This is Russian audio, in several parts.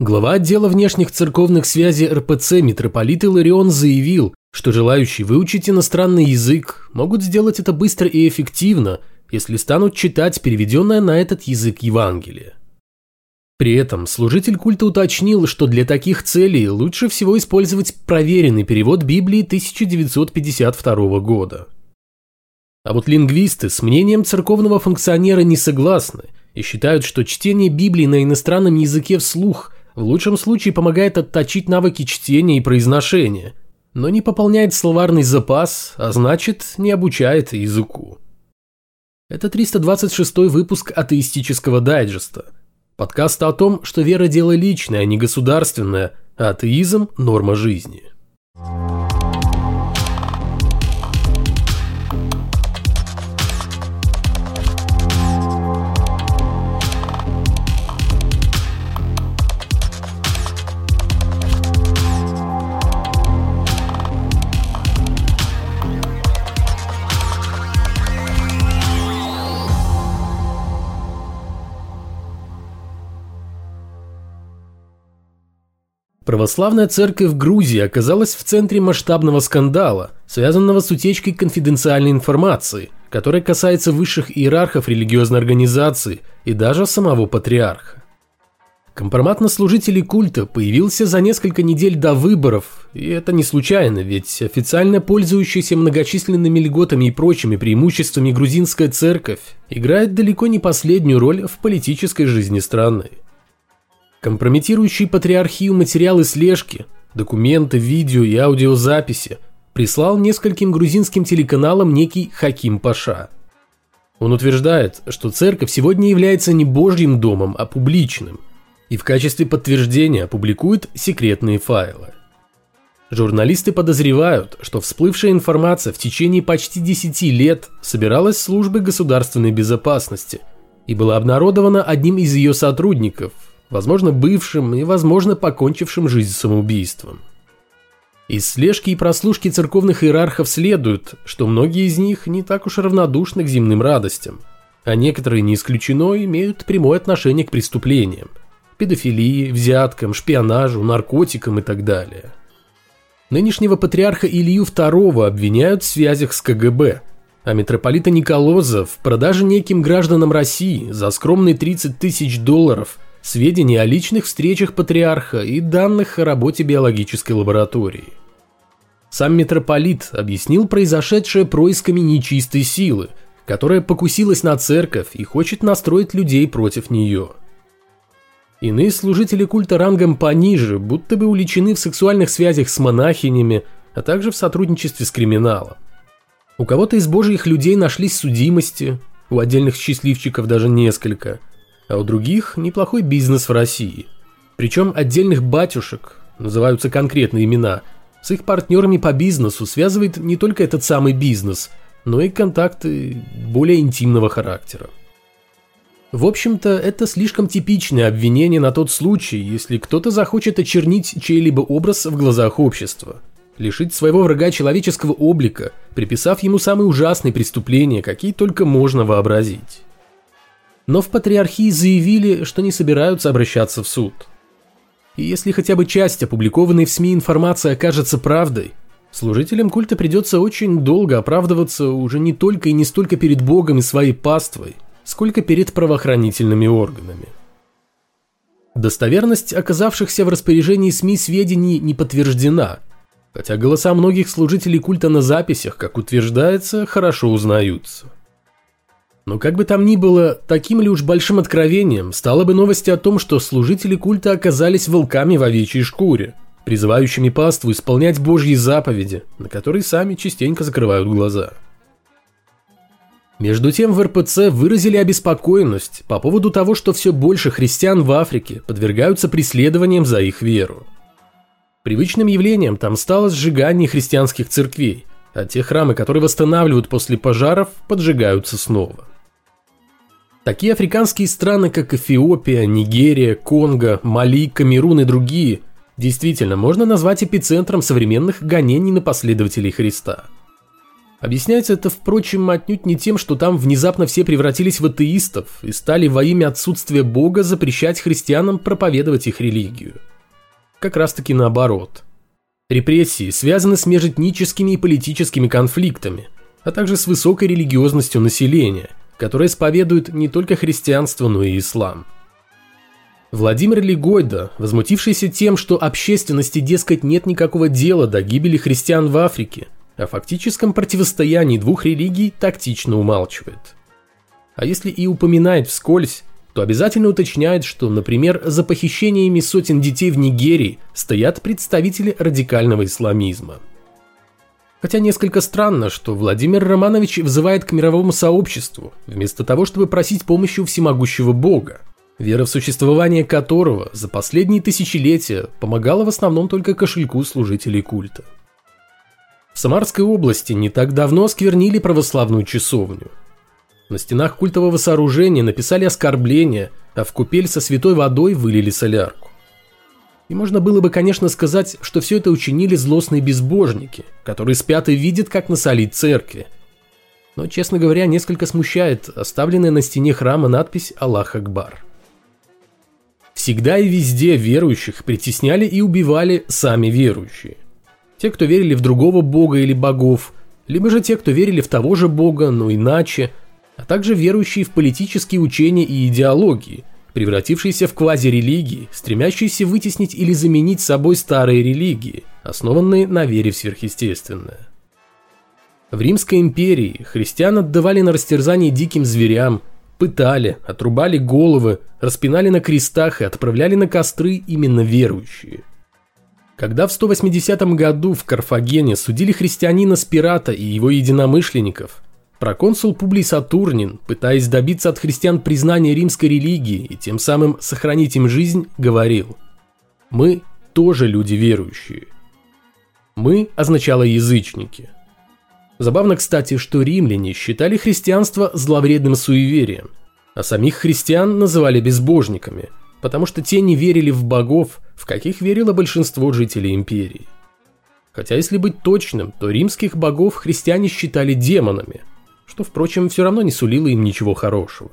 Глава отдела внешних церковных связей РПЦ митрополит Иларион заявил, что желающие выучить иностранный язык могут сделать это быстро и эффективно, если станут читать переведенное на этот язык Евангелие. При этом служитель культа уточнил, что для таких целей лучше всего использовать проверенный перевод Библии 1952 года. А вот лингвисты с мнением церковного функционера не согласны и считают, что чтение Библии на иностранном языке вслух в лучшем случае помогает отточить навыки чтения и произношения, но не пополняет словарный запас, а значит не обучает языку. Это 326 выпуск атеистического дайджеста – Подкаст о том, что вера – дело личное, а не государственное, а атеизм – норма жизни. Православная церковь Грузии оказалась в центре масштабного скандала, связанного с утечкой конфиденциальной информации, которая касается высших иерархов религиозной организации и даже самого патриарха. Компромат на служителей культа появился за несколько недель до выборов, и это не случайно, ведь официально пользующаяся многочисленными льготами и прочими преимуществами грузинская церковь играет далеко не последнюю роль в политической жизни страны. Компрометирующие патриархию материалы слежки, документы, видео и аудиозаписи прислал нескольким грузинским телеканалам некий Хаким Паша. Он утверждает, что церковь сегодня является не божьим домом, а публичным, и в качестве подтверждения публикует секретные файлы. Журналисты подозревают, что всплывшая информация в течение почти 10 лет собиралась службой государственной безопасности и была обнародована одним из ее сотрудников – возможно бывшим и, возможно, покончившим жизнь самоубийством. Из слежки и прослушки церковных иерархов следует, что многие из них не так уж равнодушны к земным радостям, а некоторые, не исключено, имеют прямое отношение к преступлениям – педофилии, взяткам, шпионажу, наркотикам и так далее. Нынешнего патриарха Илью II обвиняют в связях с КГБ, а митрополита Николоза в продаже неким гражданам России за скромные 30 тысяч долларов – сведения о личных встречах патриарха и данных о работе биологической лаборатории. Сам митрополит объяснил произошедшее происками нечистой силы, которая покусилась на церковь и хочет настроить людей против нее. Иные служители культа рангом пониже будто бы уличены в сексуальных связях с монахинями, а также в сотрудничестве с криминалом. У кого-то из божьих людей нашлись судимости, у отдельных счастливчиков даже несколько – а у других неплохой бизнес в России. Причем отдельных батюшек, называются конкретные имена, с их партнерами по бизнесу связывает не только этот самый бизнес, но и контакты более интимного характера. В общем-то, это слишком типичное обвинение на тот случай, если кто-то захочет очернить чей-либо образ в глазах общества, лишить своего врага человеческого облика, приписав ему самые ужасные преступления, какие только можно вообразить но в патриархии заявили, что не собираются обращаться в суд. И если хотя бы часть опубликованной в СМИ информации окажется правдой, служителям культа придется очень долго оправдываться уже не только и не столько перед Богом и своей паствой, сколько перед правоохранительными органами. Достоверность оказавшихся в распоряжении СМИ сведений не подтверждена, хотя голоса многих служителей культа на записях, как утверждается, хорошо узнаются. Но как бы там ни было, таким ли уж большим откровением стало бы новость о том, что служители культа оказались волками в овечьей шкуре, призывающими паству исполнять божьи заповеди, на которые сами частенько закрывают глаза. Между тем в РПЦ выразили обеспокоенность по поводу того, что все больше христиан в Африке подвергаются преследованиям за их веру. Привычным явлением там стало сжигание христианских церквей, а те храмы, которые восстанавливают после пожаров, поджигаются снова. Такие африканские страны, как Эфиопия, Нигерия, Конго, Мали, Камерун и другие, действительно можно назвать эпицентром современных гонений на последователей Христа. Объясняется это, впрочем, отнюдь не тем, что там внезапно все превратились в атеистов и стали во имя отсутствия Бога запрещать христианам проповедовать их религию. Как раз таки наоборот. Репрессии связаны с межэтническими и политическими конфликтами, а также с высокой религиозностью населения, которое исповедует не только христианство, но и ислам. Владимир Легойда, возмутившийся тем, что общественности, дескать, нет никакого дела до гибели христиан в Африке – о фактическом противостоянии двух религий тактично умалчивает. А если и упоминает вскользь, то обязательно уточняет, что, например, за похищениями сотен детей в Нигерии стоят представители радикального исламизма. Хотя несколько странно, что Владимир Романович взывает к мировому сообществу, вместо того, чтобы просить помощи у всемогущего Бога, вера в существование которого за последние тысячелетия помогала в основном только кошельку служителей культа. В Самарской области не так давно осквернили православную часовню. На стенах культового сооружения написали оскорбления, а в купель со святой водой вылили солярку. И можно было бы, конечно, сказать, что все это учинили злостные безбожники, которые спят и видят, как насолить церкви. Но, честно говоря, несколько смущает оставленная на стене храма надпись «Аллах Акбар». Всегда и везде верующих притесняли и убивали сами верующие – те, кто верили в другого бога или богов, либо же те, кто верили в того же бога, но иначе, а также верующие в политические учения и идеологии, превратившиеся в квазирелигии, стремящиеся вытеснить или заменить собой старые религии, основанные на вере в сверхъестественное. В Римской империи христиан отдавали на растерзание диким зверям, пытали, отрубали головы, распинали на крестах и отправляли на костры именно верующие. Когда в 180 году в Карфагене судили христианина Спирата и его единомышленников, проконсул Публий Сатурнин, пытаясь добиться от христиан признания римской религии и тем самым сохранить им жизнь, говорил «Мы тоже люди верующие». «Мы» означало «язычники». Забавно, кстати, что римляне считали христианство зловредным суеверием, а самих христиан называли безбожниками – потому что те не верили в богов, в каких верило большинство жителей империи. Хотя, если быть точным, то римских богов христиане считали демонами, что, впрочем, все равно не сулило им ничего хорошего.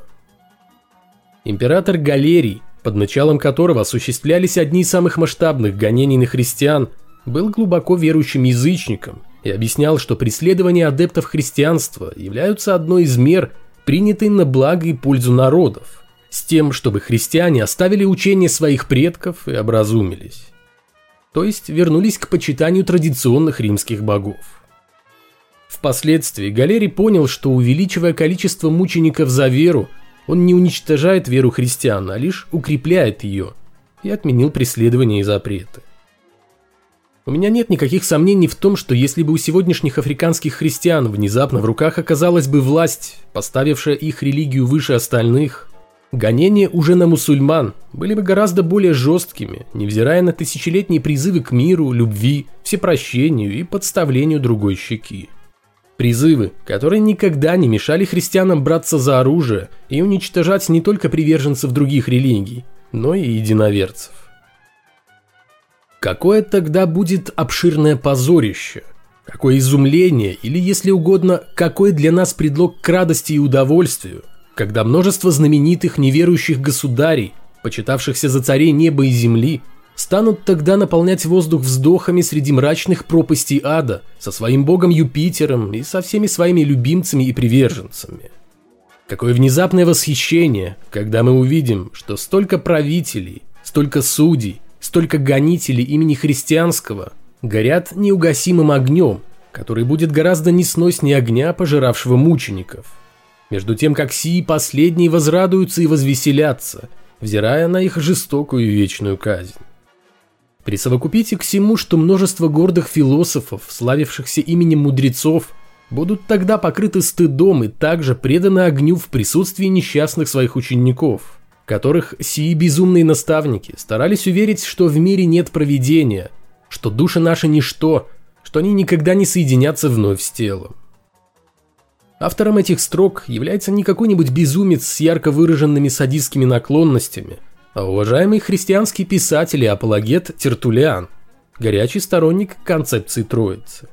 Император Галерий, под началом которого осуществлялись одни из самых масштабных гонений на христиан, был глубоко верующим язычником и объяснял, что преследования адептов христианства являются одной из мер, принятой на благо и пользу народов, с тем, чтобы христиане оставили учение своих предков и образумились. То есть вернулись к почитанию традиционных римских богов. Впоследствии Галерий понял, что увеличивая количество мучеников за веру, он не уничтожает веру христиан, а лишь укрепляет ее, и отменил преследования и запреты. У меня нет никаких сомнений в том, что если бы у сегодняшних африканских христиан внезапно в руках оказалась бы власть, поставившая их религию выше остальных, Гонения уже на мусульман были бы гораздо более жесткими, невзирая на тысячелетние призывы к миру, любви, всепрощению и подставлению другой щеки. Призывы, которые никогда не мешали христианам браться за оружие и уничтожать не только приверженцев других религий, но и единоверцев. Какое тогда будет обширное позорище? Какое изумление, или, если угодно, какой для нас предлог к радости и удовольствию – когда множество знаменитых неверующих государей, почитавшихся за царей неба и земли, станут тогда наполнять воздух вздохами среди мрачных пропастей ада со своим богом Юпитером и со всеми своими любимцами и приверженцами. Какое внезапное восхищение, когда мы увидим, что столько правителей, столько судей, столько гонителей имени христианского горят неугасимым огнем, который будет гораздо несноснее огня, пожиравшего мучеников – между тем как сии последние возрадуются и возвеселятся, взирая на их жестокую и вечную казнь. Присовокупите к всему, что множество гордых философов, славившихся именем мудрецов, будут тогда покрыты стыдом и также преданы огню в присутствии несчастных своих учеников, которых сии безумные наставники старались уверить, что в мире нет провидения, что души наши ничто, что они никогда не соединятся вновь с телом. Автором этих строк является не какой-нибудь безумец с ярко выраженными садистскими наклонностями, уважаемый христианский писатель и апологет Тертулиан, горячий сторонник концепции Троицы.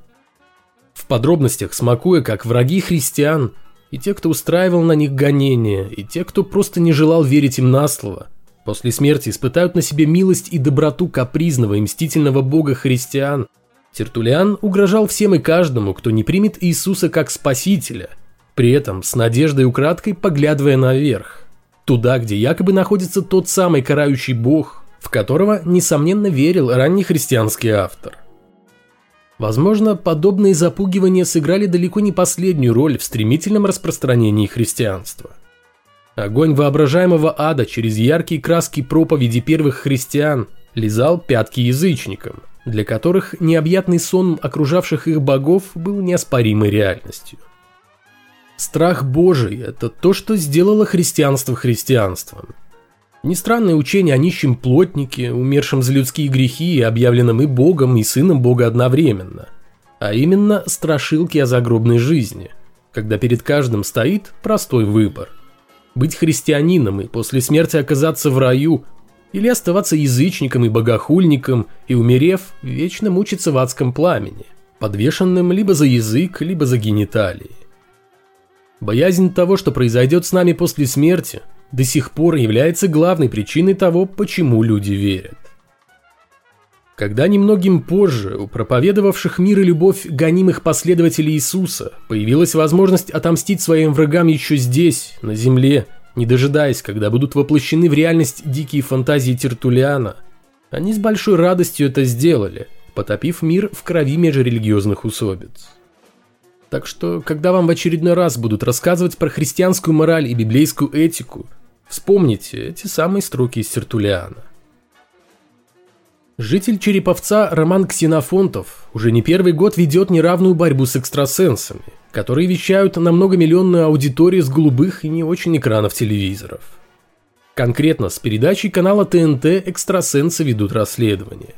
В подробностях смакуя, как враги христиан, и те, кто устраивал на них гонения, и те, кто просто не желал верить им на слово, после смерти испытают на себе милость и доброту капризного и мстительного бога христиан. Тертулиан угрожал всем и каждому, кто не примет Иисуса как Спасителя, при этом с надеждой украдкой поглядывая наверх, туда, где якобы находится тот самый карающий бог, в которого, несомненно, верил ранний христианский автор. Возможно, подобные запугивания сыграли далеко не последнюю роль в стремительном распространении христианства. Огонь воображаемого ада через яркие краски проповеди первых христиан лизал пятки язычникам, для которых необъятный сон окружавших их богов был неоспоримой реальностью. Страх Божий – это то, что сделало христианство христианством. Не странное учение о нищем плотнике, умершем за людские грехи и объявленном и Богом, и Сыном Бога одновременно, а именно страшилки о загробной жизни, когда перед каждым стоит простой выбор – быть христианином и после смерти оказаться в раю, или оставаться язычником и богохульником и, умерев, вечно мучиться в адском пламени, подвешенным либо за язык, либо за гениталии. Боязнь того, что произойдет с нами после смерти, до сих пор является главной причиной того, почему люди верят. Когда немногим позже у проповедовавших мир и любовь гонимых последователей Иисуса появилась возможность отомстить своим врагам еще здесь, на земле, не дожидаясь, когда будут воплощены в реальность дикие фантазии Тертулиана, они с большой радостью это сделали, потопив мир в крови межрелигиозных усобиц. Так что, когда вам в очередной раз будут рассказывать про христианскую мораль и библейскую этику, вспомните эти самые строки из Сертулиана. Житель Череповца Роман Ксенофонтов уже не первый год ведет неравную борьбу с экстрасенсами, которые вещают на многомиллионную аудиторию с голубых и не очень экранов телевизоров. Конкретно с передачей канала ТНТ экстрасенсы ведут расследование.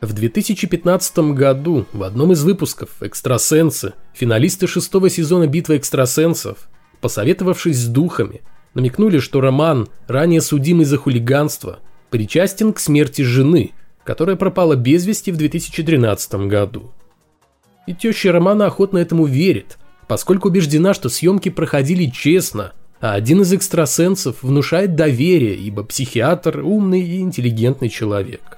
В 2015 году в одном из выпусков «Экстрасенсы» финалисты шестого сезона «Битвы экстрасенсов», посоветовавшись с духами, намекнули, что Роман, ранее судимый за хулиганство, причастен к смерти жены, которая пропала без вести в 2013 году. И теща Романа охотно этому верит, поскольку убеждена, что съемки проходили честно, а один из экстрасенсов внушает доверие, ибо психиатр – умный и интеллигентный человек.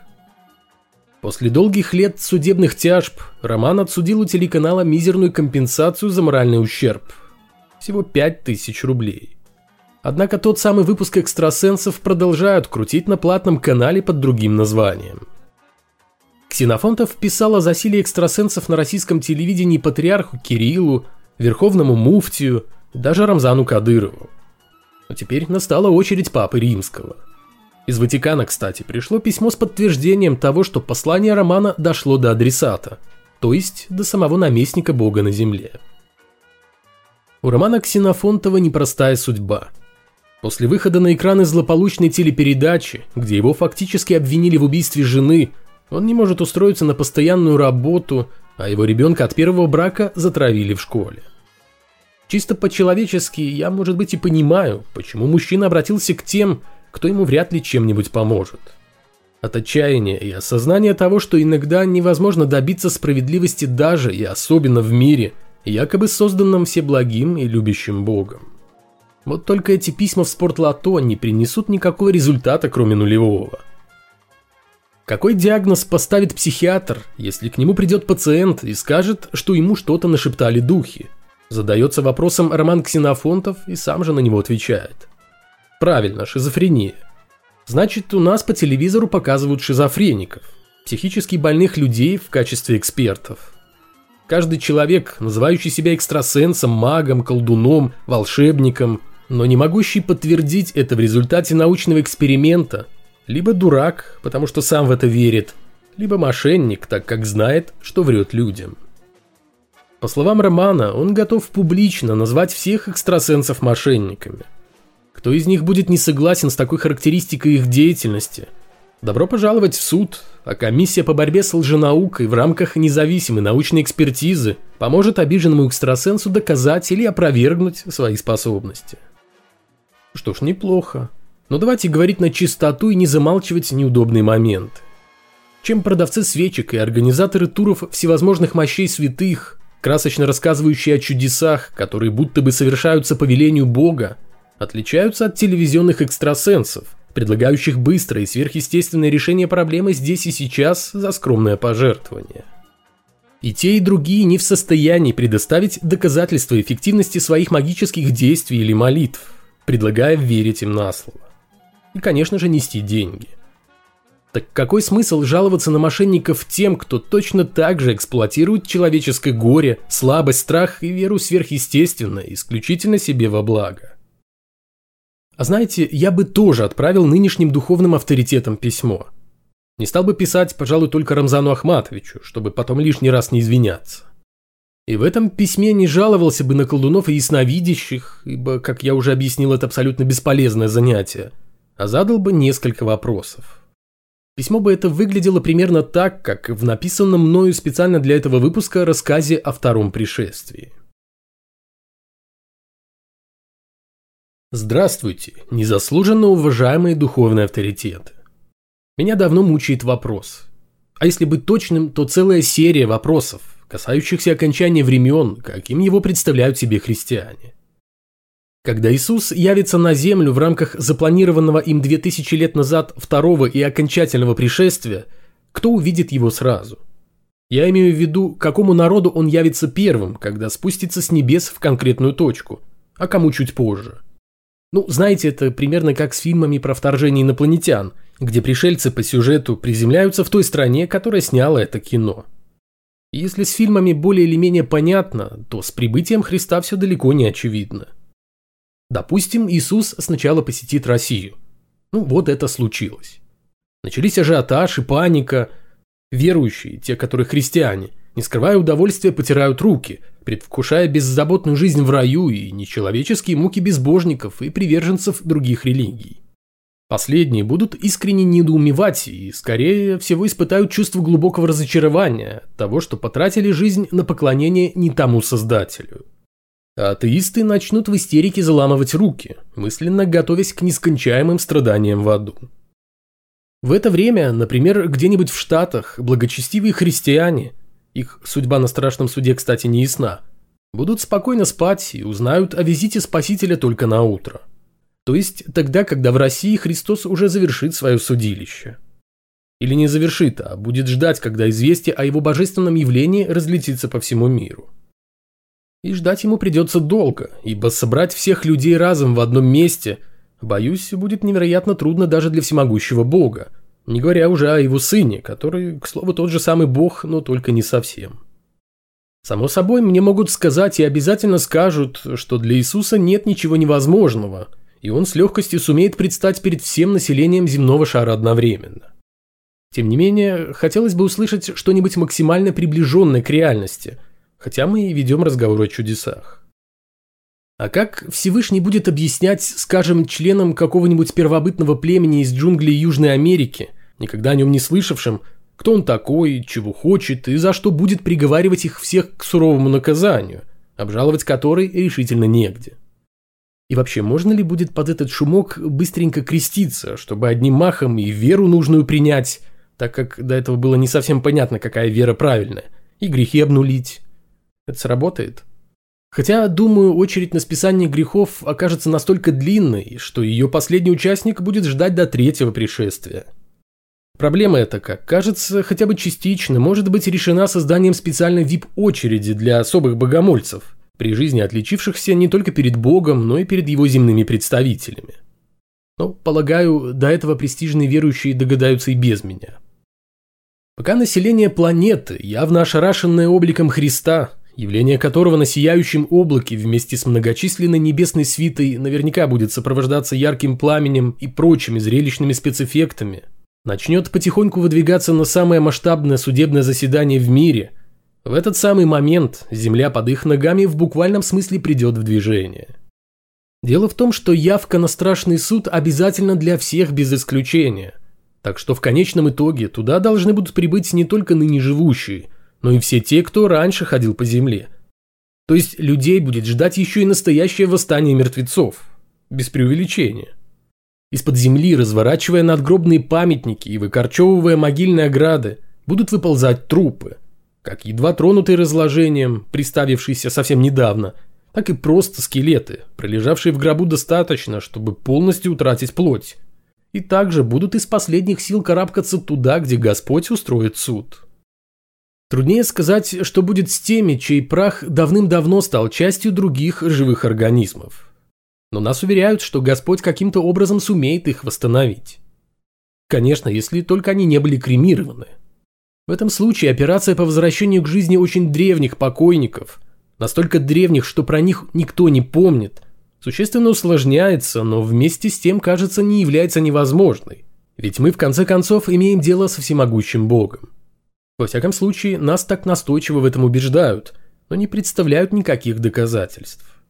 После долгих лет судебных тяжб Роман отсудил у телеканала мизерную компенсацию за моральный ущерб. Всего 5000 рублей. Однако тот самый выпуск экстрасенсов продолжают крутить на платном канале под другим названием. Ксенофонтов писал о засилии экстрасенсов на российском телевидении патриарху Кириллу, верховному муфтию даже Рамзану Кадырову. Но теперь настала очередь Папы Римского – из Ватикана, кстати, пришло письмо с подтверждением того, что послание Романа дошло до адресата, то есть до самого наместника Бога на земле. У Романа Ксенофонтова непростая судьба. После выхода на экраны злополучной телепередачи, где его фактически обвинили в убийстве жены, он не может устроиться на постоянную работу, а его ребенка от первого брака затравили в школе. Чисто по-человечески я, может быть, и понимаю, почему мужчина обратился к тем, кто ему вряд ли чем-нибудь поможет. От отчаяния и осознания того, что иногда невозможно добиться справедливости даже и особенно в мире, якобы созданном всеблагим и любящим Богом. Вот только эти письма в спортлото не принесут никакого результата, кроме нулевого. Какой диагноз поставит психиатр, если к нему придет пациент и скажет, что ему что-то нашептали духи? Задается вопросом Роман Ксенофонтов и сам же на него отвечает. Правильно, шизофрения. Значит, у нас по телевизору показывают шизофреников, психически больных людей в качестве экспертов. Каждый человек, называющий себя экстрасенсом, магом, колдуном, волшебником, но не могущий подтвердить это в результате научного эксперимента, либо дурак, потому что сам в это верит, либо мошенник, так как знает, что врет людям. По словам Романа, он готов публично назвать всех экстрасенсов мошенниками – кто из них будет не согласен с такой характеристикой их деятельности? Добро пожаловать в суд, а комиссия по борьбе с лженаукой в рамках независимой научной экспертизы поможет обиженному экстрасенсу доказать или опровергнуть свои способности. Что ж, неплохо. Но давайте говорить на чистоту и не замалчивать неудобные моменты. чем продавцы свечек и организаторы туров всевозможных мощей святых, красочно рассказывающие о чудесах, которые будто бы совершаются по велению Бога, отличаются от телевизионных экстрасенсов, предлагающих быстрое и сверхъестественное решение проблемы здесь и сейчас за скромное пожертвование. И те, и другие не в состоянии предоставить доказательства эффективности своих магических действий или молитв, предлагая верить им на слово. И, конечно же, нести деньги. Так какой смысл жаловаться на мошенников тем, кто точно так же эксплуатирует человеческое горе, слабость, страх и веру сверхъестественно, исключительно себе во благо? А знаете, я бы тоже отправил нынешним духовным авторитетам письмо. Не стал бы писать, пожалуй, только Рамзану Ахматовичу, чтобы потом лишний раз не извиняться. И в этом письме не жаловался бы на колдунов и ясновидящих, ибо, как я уже объяснил, это абсолютно бесполезное занятие, а задал бы несколько вопросов. Письмо бы это выглядело примерно так, как в написанном мною специально для этого выпуска рассказе о втором пришествии. Здравствуйте, незаслуженно уважаемые духовные авторитеты. Меня давно мучает вопрос. А если быть точным, то целая серия вопросов, касающихся окончания времен, каким его представляют себе христиане. Когда Иисус явится на землю в рамках запланированного им 2000 лет назад второго и окончательного пришествия, кто увидит его сразу? Я имею в виду, какому народу он явится первым, когда спустится с небес в конкретную точку, а кому чуть позже. Ну, знаете, это примерно как с фильмами про вторжение инопланетян, где пришельцы по сюжету приземляются в той стране, которая сняла это кино. если с фильмами более или менее понятно, то с прибытием Христа все далеко не очевидно. Допустим, Иисус сначала посетит Россию. Ну вот это случилось. Начались ажиотаж и паника. Верующие, те, которые христиане, не скрывая удовольствия, потирают руки, предвкушая беззаботную жизнь в раю и нечеловеческие муки безбожников и приверженцев других религий. Последние будут искренне недоумевать и, скорее всего, испытают чувство глубокого разочарования того, что потратили жизнь на поклонение не тому Создателю атеисты начнут в истерике заламывать руки, мысленно готовясь к нескончаемым страданиям в аду. В это время, например, где-нибудь в Штатах, благочестивые христиане, их судьба на страшном суде, кстати, не ясна, будут спокойно спать и узнают о визите Спасителя только на утро. То есть тогда, когда в России Христос уже завершит свое судилище. Или не завершит, а будет ждать, когда известие о его божественном явлении разлетится по всему миру. И ждать ему придется долго, ибо собрать всех людей разом в одном месте, боюсь, будет невероятно трудно даже для всемогущего бога, не говоря уже о его сыне, который, к слову, тот же самый бог, но только не совсем. Само собой, мне могут сказать и обязательно скажут, что для Иисуса нет ничего невозможного, и он с легкостью сумеет предстать перед всем населением земного шара одновременно. Тем не менее, хотелось бы услышать что-нибудь максимально приближенное к реальности – хотя мы и ведем разговор о чудесах. А как Всевышний будет объяснять, скажем, членам какого-нибудь первобытного племени из джунглей Южной Америки, никогда о нем не слышавшим, кто он такой, чего хочет и за что будет приговаривать их всех к суровому наказанию, обжаловать который решительно негде? И вообще, можно ли будет под этот шумок быстренько креститься, чтобы одним махом и веру нужную принять, так как до этого было не совсем понятно, какая вера правильная, и грехи обнулить, это сработает? Хотя, думаю, очередь на списание грехов окажется настолько длинной, что ее последний участник будет ждать до третьего пришествия. Проблема эта, как кажется, хотя бы частично может быть решена созданием специальной VIP-очереди для особых богомольцев, при жизни отличившихся не только перед Богом, но и перед его земными представителями. Но, полагаю, до этого престижные верующие догадаются и без меня. Пока население планеты, явно ошарашенное обликом Христа, явление которого на сияющем облаке вместе с многочисленной небесной свитой наверняка будет сопровождаться ярким пламенем и прочими зрелищными спецэффектами, начнет потихоньку выдвигаться на самое масштабное судебное заседание в мире, в этот самый момент земля под их ногами в буквальном смысле придет в движение. Дело в том, что явка на страшный суд обязательно для всех без исключения, так что в конечном итоге туда должны будут прибыть не только ныне живущие – но и все те, кто раньше ходил по земле. То есть людей будет ждать еще и настоящее восстание мертвецов. Без преувеличения. Из-под земли, разворачивая надгробные памятники и выкорчевывая могильные ограды, будут выползать трупы, как едва тронутые разложением, приставившиеся совсем недавно, так и просто скелеты, пролежавшие в гробу достаточно, чтобы полностью утратить плоть. И также будут из последних сил карабкаться туда, где Господь устроит суд. Труднее сказать, что будет с теми, чей прах давным-давно стал частью других живых организмов но нас уверяют, что Господь каким-то образом сумеет их восстановить. Конечно, если только они не были кремированы. В этом случае операция по возвращению к жизни очень древних покойников, настолько древних, что про них никто не помнит, существенно усложняется, но вместе с тем, кажется, не является невозможной. Ведь мы, в конце концов, имеем дело со всемогущим Богом. Во всяком случае, нас так настойчиво в этом убеждают, но не представляют никаких доказательств.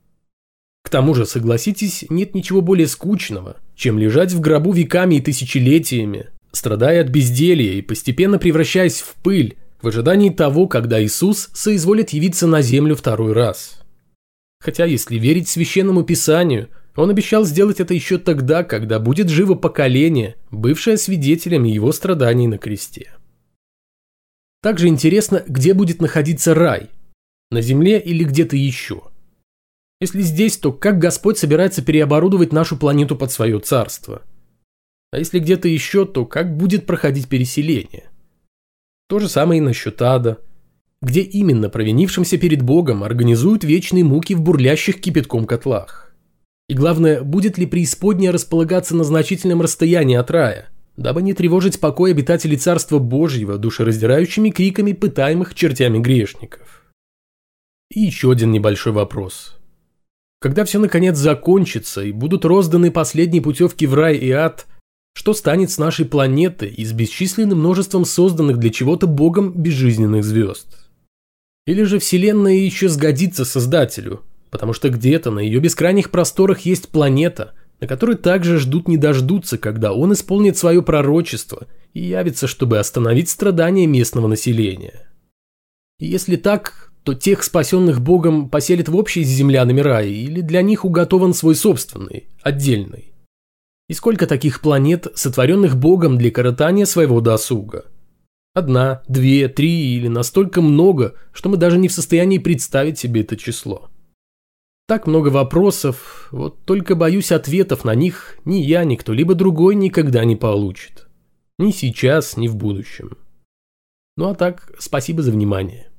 К тому же, согласитесь, нет ничего более скучного, чем лежать в гробу веками и тысячелетиями, страдая от безделья и постепенно превращаясь в пыль, в ожидании того, когда Иисус соизволит явиться на землю второй раз. Хотя, если верить священному писанию, он обещал сделать это еще тогда, когда будет живо поколение, бывшее свидетелями его страданий на кресте. Также интересно, где будет находиться рай – на земле или где-то еще – если здесь, то как Господь собирается переоборудовать нашу планету под свое царство? А если где-то еще, то как будет проходить переселение? То же самое и насчет ада. Где именно провинившимся перед Богом организуют вечные муки в бурлящих кипятком котлах? И главное, будет ли преисподняя располагаться на значительном расстоянии от рая, дабы не тревожить покой обитателей Царства Божьего душераздирающими криками пытаемых чертями грешников? И еще один небольшой вопрос – когда все наконец закончится и будут розданы последние путевки в рай и ад, что станет с нашей планетой и с бесчисленным множеством созданных для чего-то Богом безжизненных звезд? Или же Вселенная еще сгодится Создателю, потому что где-то на ее бескрайних просторах есть планета, на которой также ждут не дождутся, когда он исполнит свое пророчество и явится, чтобы остановить страдания местного населения. И если так, то тех спасенных Богом поселят в общий с земляными рай или для них уготован свой собственный, отдельный. И сколько таких планет, сотворенных Богом для коротания своего досуга? Одна, две, три или настолько много, что мы даже не в состоянии представить себе это число. Так много вопросов, вот только боюсь ответов на них ни я, ни кто-либо другой никогда не получит. Ни сейчас, ни в будущем. Ну а так, спасибо за внимание.